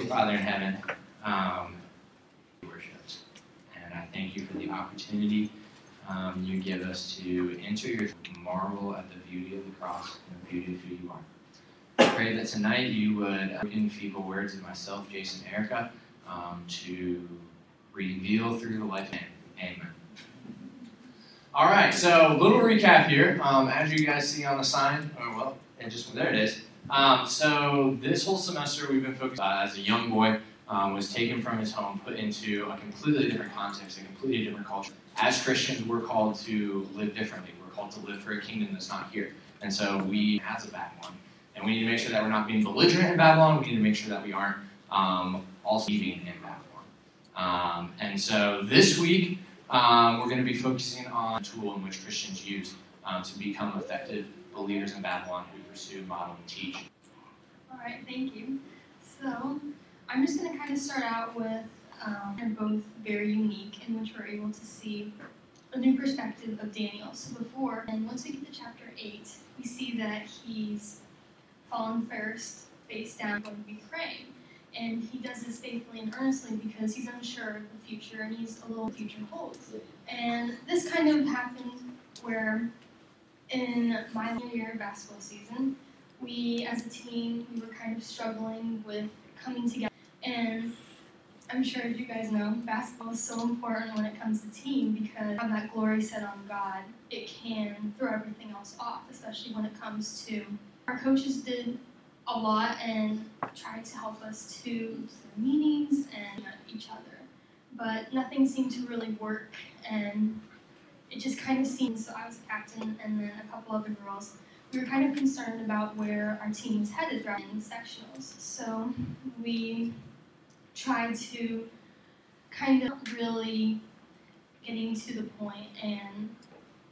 Holy Father in heaven, um, worships. And I thank you for the opportunity um, you give us to enter your marvel at the beauty of the cross and the beauty of who you are. I pray that tonight you would, in feeble words of myself, Jason, Erica, um, to reveal through the life. Amen. All right, so a little recap here. Um, as you guys see on the sign, oh well, and just there it is. Um, so this whole semester we've been focused uh, as a young boy um, was taken from his home, put into a completely different context, a completely different culture. As Christians, we're called to live differently. We're called to live for a kingdom that's not here. And so we, as a Babylon, and we need to make sure that we're not being belligerent in Babylon. We need to make sure that we aren't um, also leaving in Babylon. Um, and so this week, um, we're going to be focusing on a tool in which Christians use um, to become effective believers in Babylon who pursue, model, and teach. All right, thank you. So I'm just going to kind of start out with um, they're both very unique in which we're able to see a new perspective of Daniel. So before, and once we get to chapter 8, we see that he's fallen first, face down, going to be praying. And he does this faithfully and earnestly because he's unsure of the future and he's a little future holds. And this kind of happened where in my year basketball season, we as a team we were kind of struggling with coming together. And I'm sure you guys know basketball is so important when it comes to team because have that glory set on God, it can throw everything else off, especially when it comes to our coaches did a lot and tried to help us to the meetings and each other. But nothing seemed to really work and it just kind of seemed so I was a captain and then a couple other girls. We were kind of concerned about where our team was headed throughout the sectionals. So we tried to kind of really getting to the point and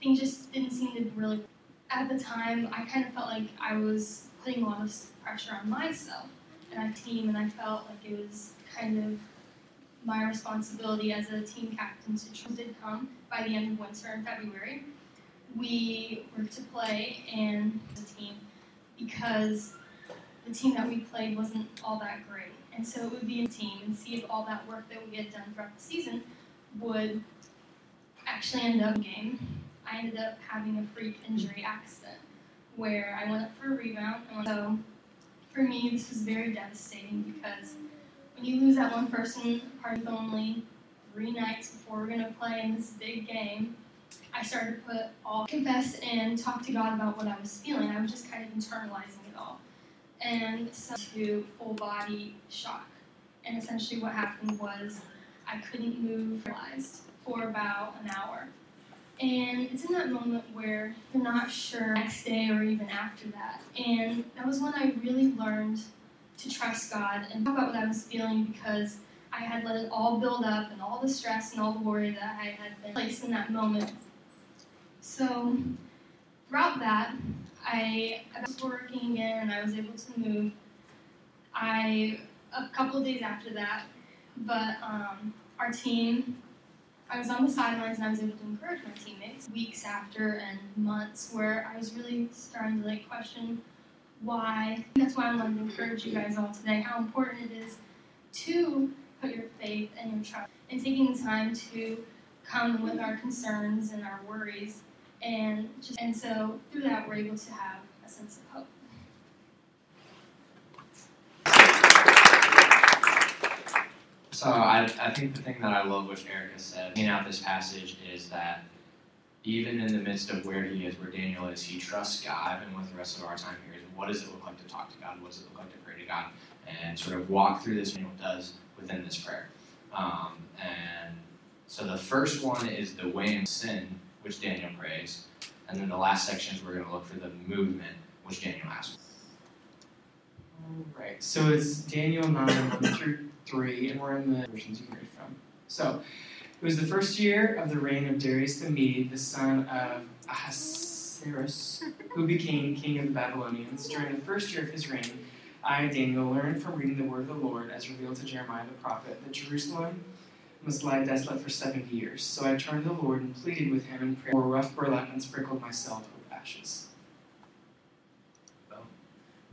things just didn't seem to really at the time I kind of felt like I was putting a lot of pressure on myself and our team, and I felt like it was kind of my responsibility as a team captain to try. did come by the end of winter in February. We were to play and the team because the team that we played wasn't all that great. And so it would be a team and see if all that work that we had done throughout the season would actually end up in game. I ended up having a freak injury accident where I went up for a rebound. And so for me, this was very devastating because you lose that one person, part of only three nights before we're going to play in this big game, I started to put all confess and talk to God about what I was feeling. I was just kind of internalizing it all. And so to full body shock. And essentially what happened was I couldn't move realized for about an hour. And it's in that moment where you're not sure next day or even after that. And that was when I really learned to trust God and talk about what I was feeling because I had let it all build up and all the stress and all the worry that I had been placed in that moment. So throughout that, I, I was working again and I was able to move. I a couple of days after that, but um, our team I was on the sidelines and I was able to encourage my teammates weeks after and months where I was really starting to like question why. That's why I wanted to encourage you guys all today how important it is to put your faith and your trust and taking the time to come with our concerns and our worries and just and so through that we're able to have a sense of hope. So I, I think the thing that I love which Erica said, looking out this passage, is that even in the midst of where he is, where Daniel is, he trusts God, and with the rest of our time here is what does it look like to talk to God? What does it look like to pray to God? And sort of walk through this Daniel does within this prayer. Um, and so the first one is the way in sin, which Daniel prays. And then the last section is we're going to look for the movement, which Daniel asks. All right. So it's Daniel 9, 1 through 3, and we're in the versions you can read from. So, it was the first year of the reign of Darius the Mede, the son of Ahasuerus, who became king of the Babylonians. During the first year of his reign, I, Daniel, learned from reading the word of the Lord as revealed to Jeremiah the prophet that Jerusalem must lie desolate for 70 years. So I turned to the Lord and pleaded with him in prayer, wore rough burlap and sprinkled myself with ashes.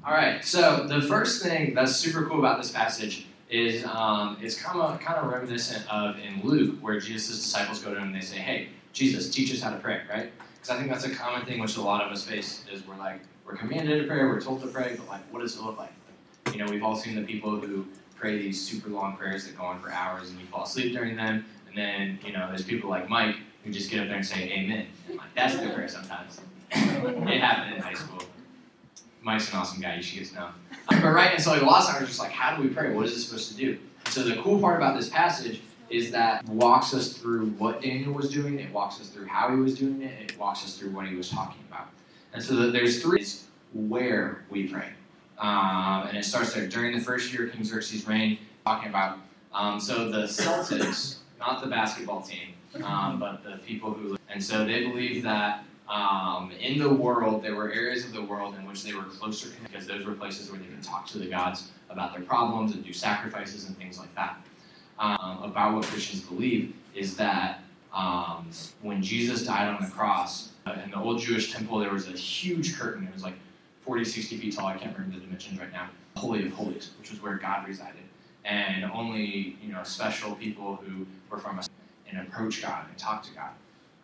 All right, so the first thing that's super cool about this passage is um, it's kind of kind of reminiscent of in Luke where Jesus' disciples go to him and they say, "Hey, Jesus, teach us how to pray," right? Because I think that's a common thing which a lot of us face is we're like we're commanded to pray, we're told to pray, but like what does it look like? You know, we've all seen the people who pray these super long prayers that go on for hours and you fall asleep during them, and then you know there's people like Mike who just get up there and say Amen. Like that's the prayer sometimes. it happened in high school. Mike's an awesome guy. You should get to know. But right, and so like a lot of times, just like, how do we pray? What is this supposed to do? And So the cool part about this passage is that walks us through what Daniel was doing. It walks us through how he was doing it. It walks us through what he was talking about. And so the, there's three where we pray, um, and it starts there during the first year of King Xerxes' reign. Talking about um, so the Celtics, not the basketball team, um, but the people who, and so they believe that um, in the world, there were areas of the world in which they were closer because those were places where they could talk to the gods about their problems and do sacrifices and things like that. Um, about what Christians believe is that um, when Jesus died on the cross, uh, in the old Jewish temple, there was a huge curtain. It was like 40, 60 feet tall. I can't remember the dimensions right now. Holy of Holies, which was where God resided. And only you know special people who were from a and approach God and talk to God.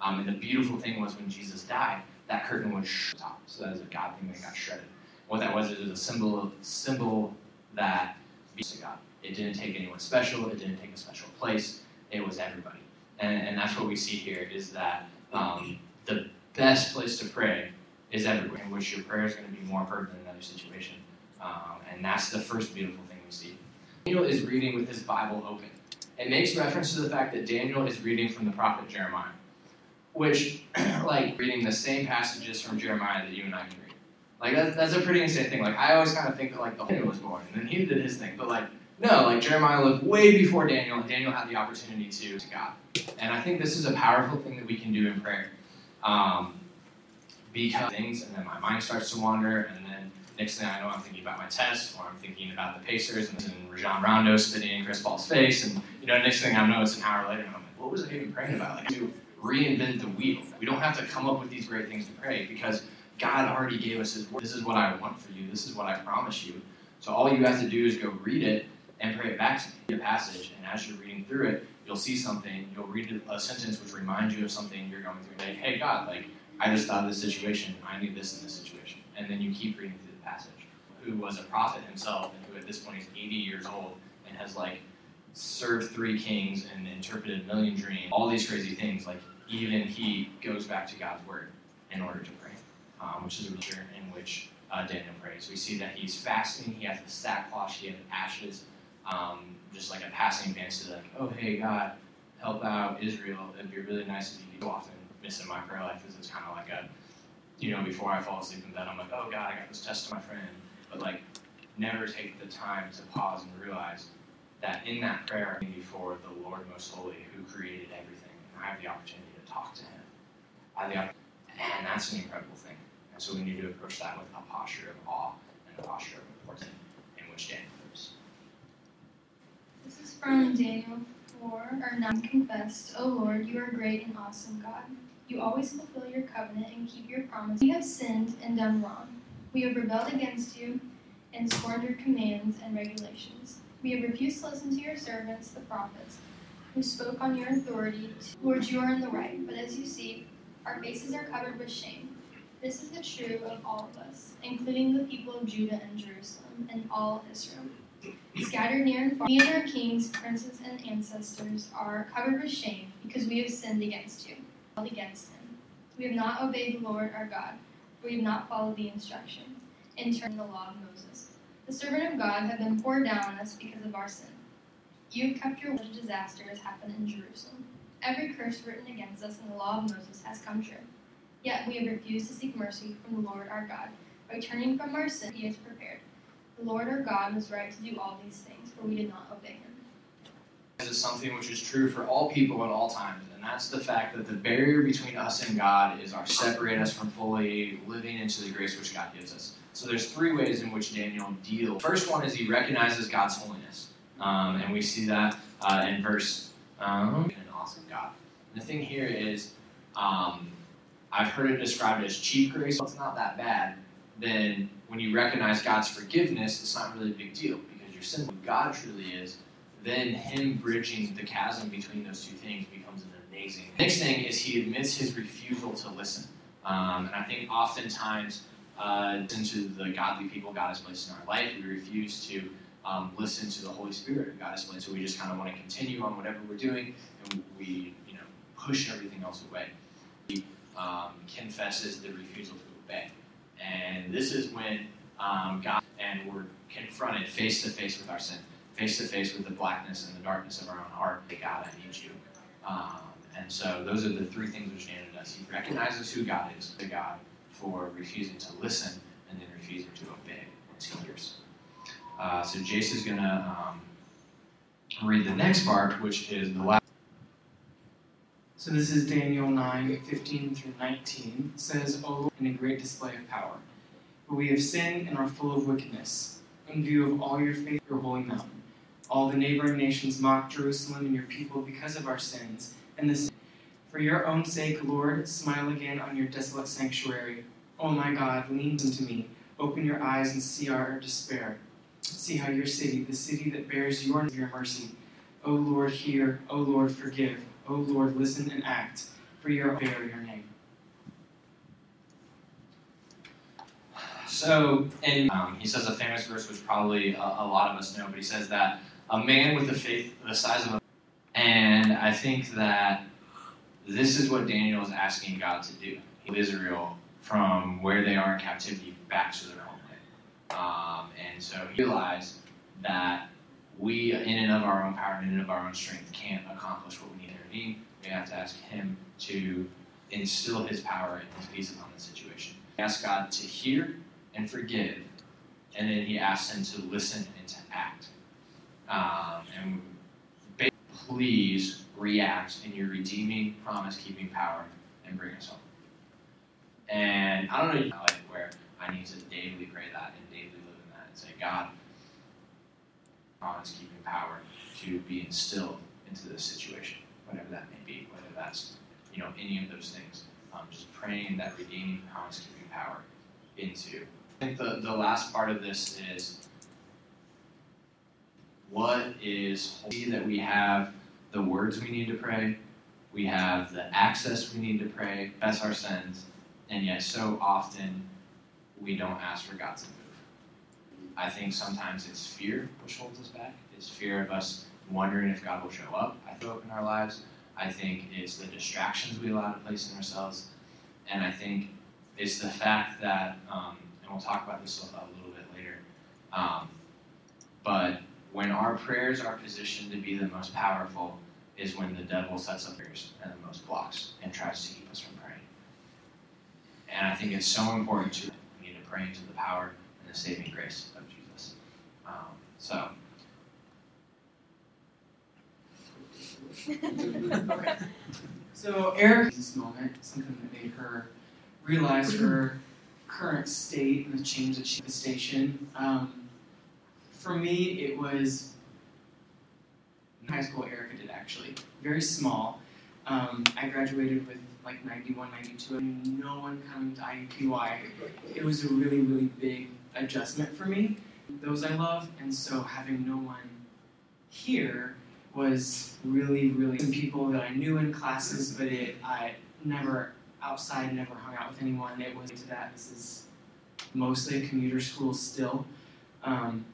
Um, and the beautiful thing was when Jesus died, that curtain was shut off. So that is a God thing that got shredded. What that was, it was a symbol of, symbol that to God. It didn't take anyone special. It didn't take a special place. It was everybody. And, and that's what we see here is that um, the best place to pray is everywhere, in which your prayer is going to be more heard than another situation. Um, and that's the first beautiful thing we see. Daniel is reading with his Bible open. It makes reference to the fact that Daniel is reading from the prophet Jeremiah which like reading the same passages from Jeremiah that you and I can read. Like that's, that's a pretty insane thing. Like I always kind of think that like the Daniel was born and then he did his thing, but like no, like Jeremiah lived way before Daniel, and Daniel had the opportunity to to God. And I think this is a powerful thing that we can do in prayer, um, because things, and then my mind starts to wander, and then next thing I know, I'm thinking about my test, or I'm thinking about the Pacers, and then Rajon Rondo spitting in Chris Paul's face, and you know, next thing I know, it's an hour later, and I'm like, what was I even praying about? Like, reinvent the wheel. We don't have to come up with these great things to pray because God already gave us His word. This is what I want for you. This is what I promise you. So all you have to do is go read it and pray it back to the passage. And as you're reading through it, you'll see something. You'll read a sentence which reminds you of something you're going through. Like, hey, God, like I just thought of this situation. I need this in this situation. And then you keep reading through the passage. Who was a prophet himself, and who at this point is 80 years old and has like served three kings and interpreted a million dreams, all these crazy things. Like even he goes back to God's word in order to pray, um, which is a picture in which uh, Daniel prays. We see that he's fasting, he has the sackcloth, he has ashes, um, just like a passing fancy, like, oh, hey, God, help out Israel. It'd be really nice if you could often miss in my prayer life. This is kind of like a, you know, before I fall asleep in bed, I'm like, oh, God, I got this test to my friend. But, like, never take the time to pause and realize that in that prayer, before the Lord most holy, who created everything, I have the opportunity talk to Him. And that's an incredible thing. And so we need to approach that with a posture of awe and a posture of importance in which Daniel lives. This is from Daniel 4, or 9 confessed, O Lord, you are great and awesome God. You always fulfill your covenant and keep your promise. We have sinned and done wrong. We have rebelled against you and scorned your commands and regulations. We have refused to listen to your servants, the prophets who spoke on your authority. Lord, you are in the right, but as you see, our faces are covered with shame. This is the true of all of us, including the people of Judah and Jerusalem and all Israel. Scattered near and far, we and our kings, princes, and ancestors are covered with shame because we have sinned against you, against him. We have not obeyed the Lord our God, we have not followed the instruction, in turn the law of Moses. The servant of God had been poured down on us because of our sin. You have kept your word. Disaster has happened in Jerusalem. Every curse written against us in the law of Moses has come true. Yet we have refused to seek mercy from the Lord our God. By turning from our sin, he has prepared. The Lord our God was right to do all these things, for we did not obey him. This is something which is true for all people at all times, and that's the fact that the barrier between us and God is our separate us from fully living into the grace which God gives us. So there's three ways in which Daniel deals. First one is he recognizes God's holiness. Um, and we see that uh, in verse um, an awesome God. And the thing here is, um, I've heard it described as cheap grace. Well, it's not that bad. Then when you recognize God's forgiveness, it's not really a big deal because your sin, who God truly is, then him bridging the chasm between those two things becomes an amazing. Next thing is he admits his refusal to listen. Um, and I think oftentimes, uh, into the godly people God has placed in our life, we refuse to um, listen to the Holy Spirit of God placed. So we just kind of want to continue on whatever we're doing, and we, you know, push everything else away. He um, confesses the refusal to obey, and this is when um, God and we're confronted face to face with our sin, face to face with the blackness and the darkness of our own heart. God, I need you. Um, and so those are the three things which Daniel does. He recognizes who God is, the God, for refusing to listen and then refusing to obey once he hears. Uh, so Jace is going to um, read the next part, which is the last. So this is Daniel 9, 15 through 19. It says, O Lord, in a great display of power. But we have sinned and are full of wickedness. In view of all your faith, your holy mountain. All the neighboring nations mock Jerusalem and your people because of our sins and this. For your own sake, Lord, smile again on your desolate sanctuary. O oh my God, lean into me. Open your eyes and see our despair. See how your city, the city that bears your, your mercy. O Lord, hear. O Lord, forgive. O Lord, listen and act, for your bear your name. So, and um, he says a famous verse, which probably a, a, lot of us know, but he says that a man with a faith the size of a and I think that this is what Daniel is asking God to do. Israel from where they are in captivity back to their homeland. Um, and so he realized that we, in and of our own power and in and of our own strength, can't accomplish what we need to intervene. We have to ask Him to instill His power and His peace upon the situation. Asked God to hear and forgive, and then He asked Him to listen and to act. Um, and please react in your redeeming, promise-keeping power and bring us home. And I don't know like where I need to daily pray that and daily live in that and say, God, promise keeping power to be instilled into this situation, whatever that may be, whether that's you know any of those things. Um, just praying that redeeming promise keeping power into. I think the, the last part of this is what is see that we have the words we need to pray, we have the access we need to pray, confess our sins, and yet so often we don't ask for God to move. I think sometimes it's fear which holds us back. It's fear of us wondering if God will show up. I show up in our lives. I think it's the distractions we allow to place in ourselves, and I think it's the fact that, um, and we'll talk about this a little bit later. Um, but when our prayers are positioned to be the most powerful, is when the devil sets up prayers and the most blocks and tries to keep us from praying. And I think it's so important to need to the power and the saving grace of Jesus. Um, so. So Eric, this moment, something that made her realize her current state and the change that she station. Um, for me, it was high school. Erica did actually very small. Um, I graduated with like 91, 92. I knew no one coming to IUPUI. It was a really, really big adjustment for me. Those I love, and so having no one here was really, really some people that I knew in classes, but it I never outside, never hung out with anyone. It was to that. This is mostly a commuter school still. Um,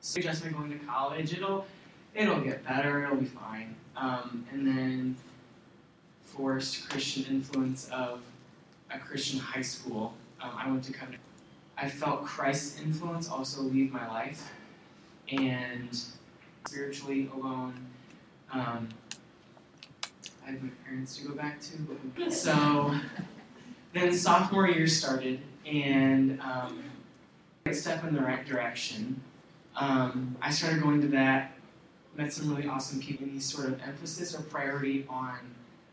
so adjustment going to college, it'll it'll get better. It'll be fine. Um, and then forced Christian influence of a Christian high school. Um, I went to Covenant. I felt Christ's influence also leave my life, and spiritually alone. Um, I had my parents to go back to. So then sophomore year started, and um, step in the right direction. Um, I started going to that met some really awesome people. Any sort of emphasis or priority on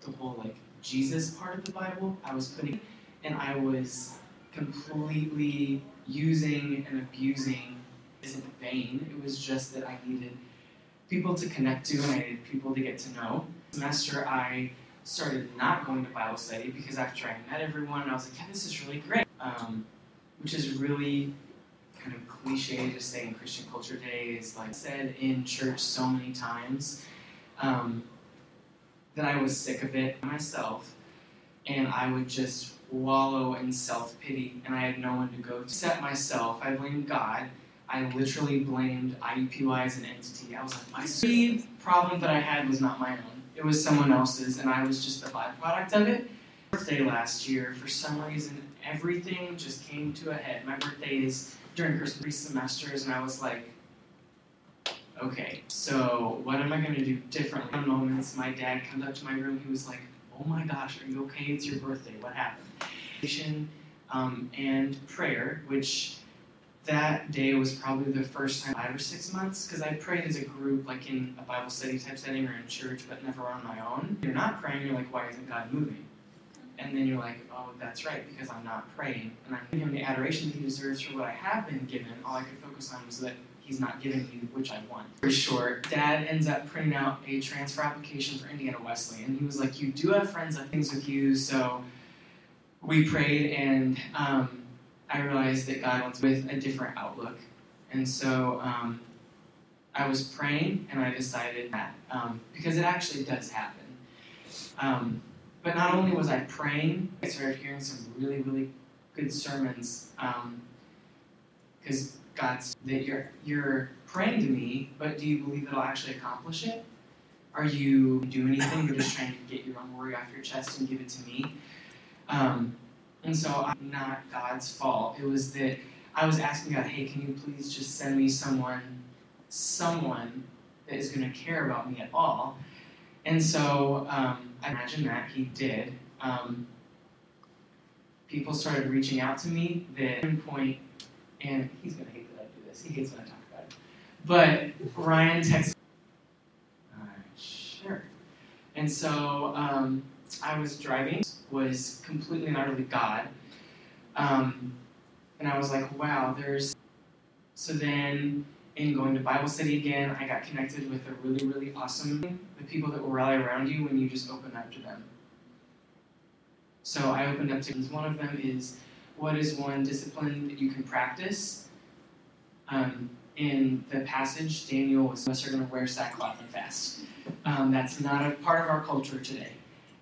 the whole like Jesus part of the Bible, I was putting, and I was completely using and abusing isn't vain. It was just that I needed people to connect to and I needed people to get to know. Semester I started not going to Bible study because after I met everyone, I was like, yeah, this is really great, um, which is really kind of cliche to say in Christian culture today is like said in church so many times um, that I was sick of it myself, and I would just wallow in self pity, and I had no one to go to. Except myself, I blamed God. I literally blamed IUPUI as an entity. I was like, my problem that I had was not my own. It was someone else's, and I was just the byproduct of it. Birthday last year, for some reason, everything just came to a head. My birthday is during Christmas semesters, and I was like, okay, so what am I going to do differently? Some moments, my dad comes up to my room. He was like, oh my gosh, are you okay? It's your birthday. What happened? Um, and prayer, which that day was probably the first time five or six months because I prayed as a group, like in a Bible study type setting or in church, but never on my own. You're not praying, you're like, why isn't God moving? And then you're like, oh, that's right, because I'm not praying. And I'm giving him the adoration he deserves for what I have been given. All I could focus on was that he's not giving me which I want. For short, dad ends up printing out a transfer application for Indiana Wesley. And he was like, you do have friends that things with you, so we prayed and um, I realized that God wants with a different outlook. And so um, I was praying and I decided that um, because it actually does happen. Um, but not only was I praying, I started hearing some really, really good sermons because um, God's that you're you're praying to me, but do you believe that I'll actually accomplish it? Are you doing anything? You're just trying to get your own worry off your chest and give it to me. Um, and so I'm not God's fault. It was that I was asking God, hey, can you please just send me someone, someone that is going to care about me at all? And so um, I imagine that he did. Um, people started reaching out to me that point, and he's going to hate He hates when I talk about it. But Ryan texted. Uh, sure. And so um, I was driving, was completely and utterly God. Um, and I was like, wow, there's. So then, in going to Bible study again, I got connected with a really, really awesome the people that will rally around you when you just open up to them. So I opened up to one of them is what is one discipline that you can practice? Um, in the passage, Daniel was unless you're going to wear sackcloth and fast. Um, that's not a part of our culture today.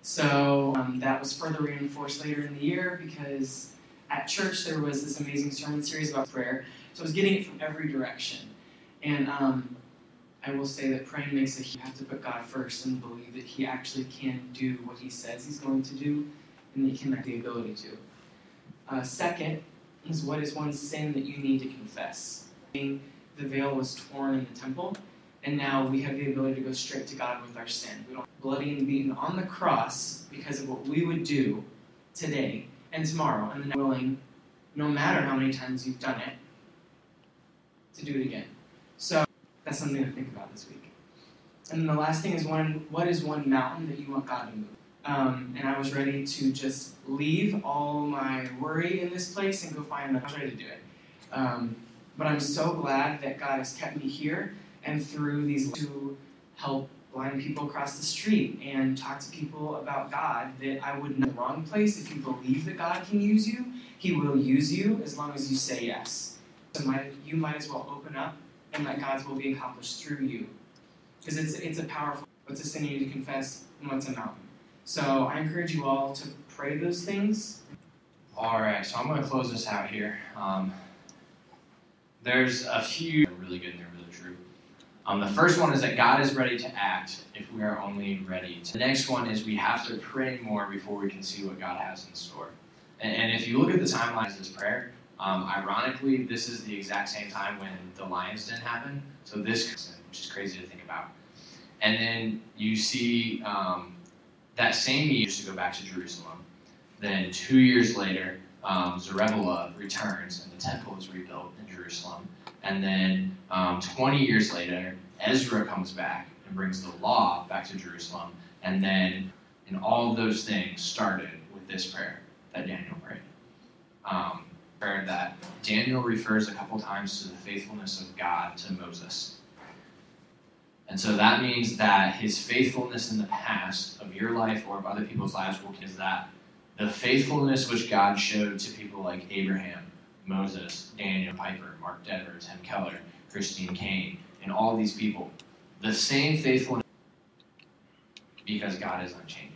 So um, that was further reinforced later in the year because at church there was this amazing sermon series about prayer. So I was getting it from every direction. And um, I will say that praying makes it you have to put God first and believe that He actually can do what He says He's going to do and that He can have the ability to. Uh, second is what is one sin that you need to confess? The veil was torn in the temple and now we have the ability to go straight to God with our sin. We don't bloody and beaten on the cross because of what we would do today and tomorrow, and then willing, no matter how many times you've done it, to do it again. So that's something to think about this week. And then the last thing is one what is one mountain that you want God to move? Um, and I was ready to just leave all my worry in this place and go find another. I was ready to do it. Um, but I'm so glad that God has kept me here and through these to help blind people across the street and talk to people about God that I would know the wrong place. If you believe that God can use you, He will use you as long as you say yes. So might, you might as well open up and let God's will be accomplished through you. Because it's, it's a powerful, what's a sin you need to confess and what's a mountain. So I encourage you all to pray those things. All right, so I'm going to close this out here. Um, there's a few really good there really true. um, the first one is that God is ready to act if we are only ready. To. The next one is we have to pray more before we can see what God has in store. And, and if you look at the timeline of this prayer, um, ironically, this is the exact same time when the lions didn't happen. So this, which is crazy to think about. And then you see um, that same year to go back to Jerusalem. Then two years later, um, Zerubbabel returns and the temple is rebuilt Jerusalem. And then um, 20 years later, Ezra comes back and brings the law back to Jerusalem. And then, and all of those things started with this prayer that Daniel prayed. Um, prayer that Daniel refers a couple times to the faithfulness of God to Moses. And so that means that his faithfulness in the past of your life or of other people's lives will is that the faithfulness which God showed to people like Abraham Moses, Daniel Piper, Mark Dever, Tim Keller, Christine Caine, and all these people. The same faithfulness because God is unchanging.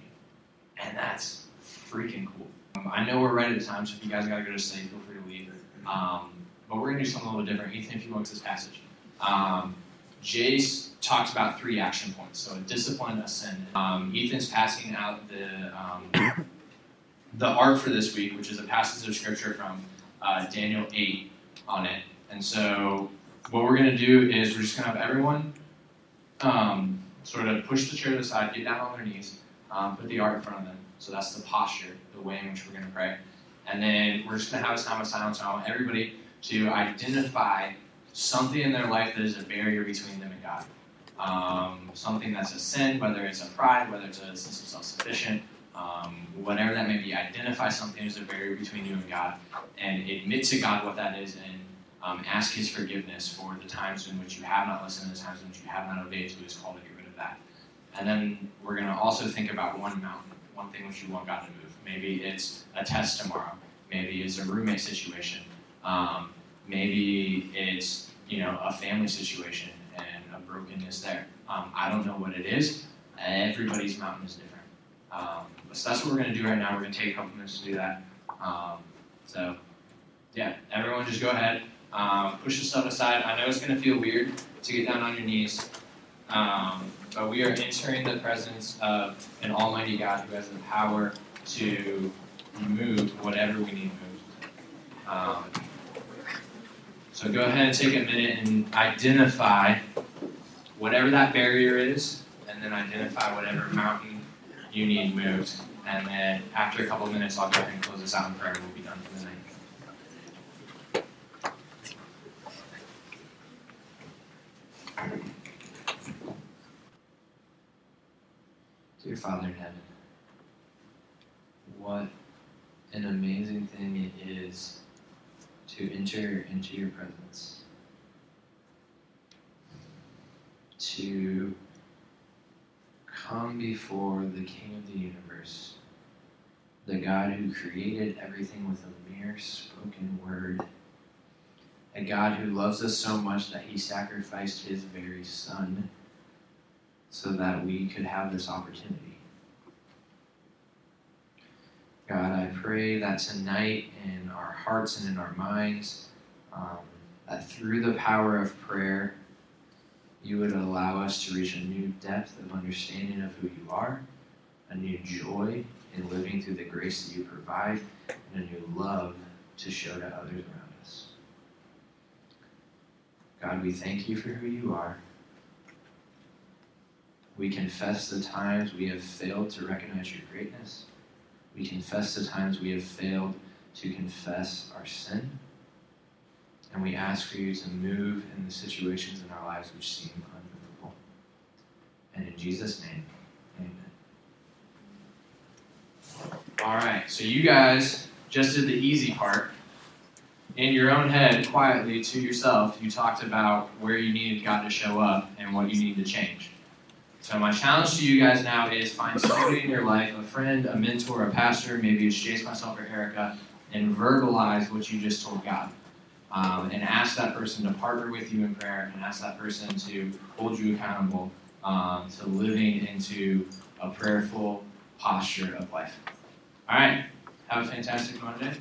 And that's freaking cool. Um, I know we're right at time, so if you guys gotta go to sleep, feel free to leave. Um, but we're gonna do something a little different. Ethan, if you at this passage. Um, Jace talks about three action points. So discipline, a sin. Um, Ethan's passing out the um, the arc for this week, which is a passage of scripture from uh, Daniel 8 on it. And so what we're going to do is we're just going to have everyone um, sort of push the chair to the side, get down on their knees, um, put the art in front of them. So that's the posture, the way in which we're going to pray. And then we're just going to have a time of silence. I want everybody to identify something in their life that is a barrier between them and God. Um, something that's a sin, whether it's a pride, whether it's a sense of self-sufficient, um, whatever that may be. Identify something as a barrier between you and God, and admit to God what that is, and um, ask His forgiveness for the times in which you have not listened, the times in which you have not obeyed to His call to get rid of that. And then we're going to also think about one mountain, one thing which you want God to move. Maybe it's a test tomorrow. Maybe it's a roommate situation. Um, maybe it's you know a family situation and a brokenness there. Um, I don't know what it is. Everybody's mountain is different. Um, so that's what we're going to do right now. We're going to take a couple minutes to do that. Um, so yeah, everyone just go ahead. Um, push the stuff aside. I know it's going to feel weird to get down on your knees, um, but we are entering the presence of an Almighty God who has the power to move whatever we need moved. Um, so go ahead and take a minute and identify whatever that barrier is, and then identify whatever mountain you need moved. And then after a couple of minutes, I'll go ahead and close this out in prayer. We'll be done for the night. Dear Father in heaven, what an amazing thing it is to enter into your presence, to come before the King of the universe, the God who created everything with a mere spoken word, a God who loves us so much that he sacrificed his very son so that we could have this opportunity. God, I pray that tonight in our hearts and in our minds, um, that through the power of prayer, you would allow us to reach a new depth of understanding of who you are, a new joy in living through the grace that you provide, and a new love to show to others around us. God, we thank you for who you are. We confess the times we have failed to recognize your greatness. We confess the times we have failed to confess our sin. And we ask for you to move in the situations in our lives which seem unmovable. And in Jesus' name, amen. All right, so you guys just did the easy part. In your own head, quietly to yourself, you talked about where you needed God to show up and what you need to change. So my challenge to you guys now is find somebody in your life, a friend, a mentor, a pastor, maybe it's Jace, myself, or Erica, and verbalize what you just told God. Um, and ask that person to partner with you in prayer and ask that person to hold you accountable um, to living into a prayerful posture of life. All right. Have a fantastic Monday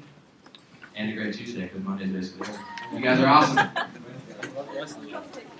and a great Tuesday because Monday is basically. You guys are awesome.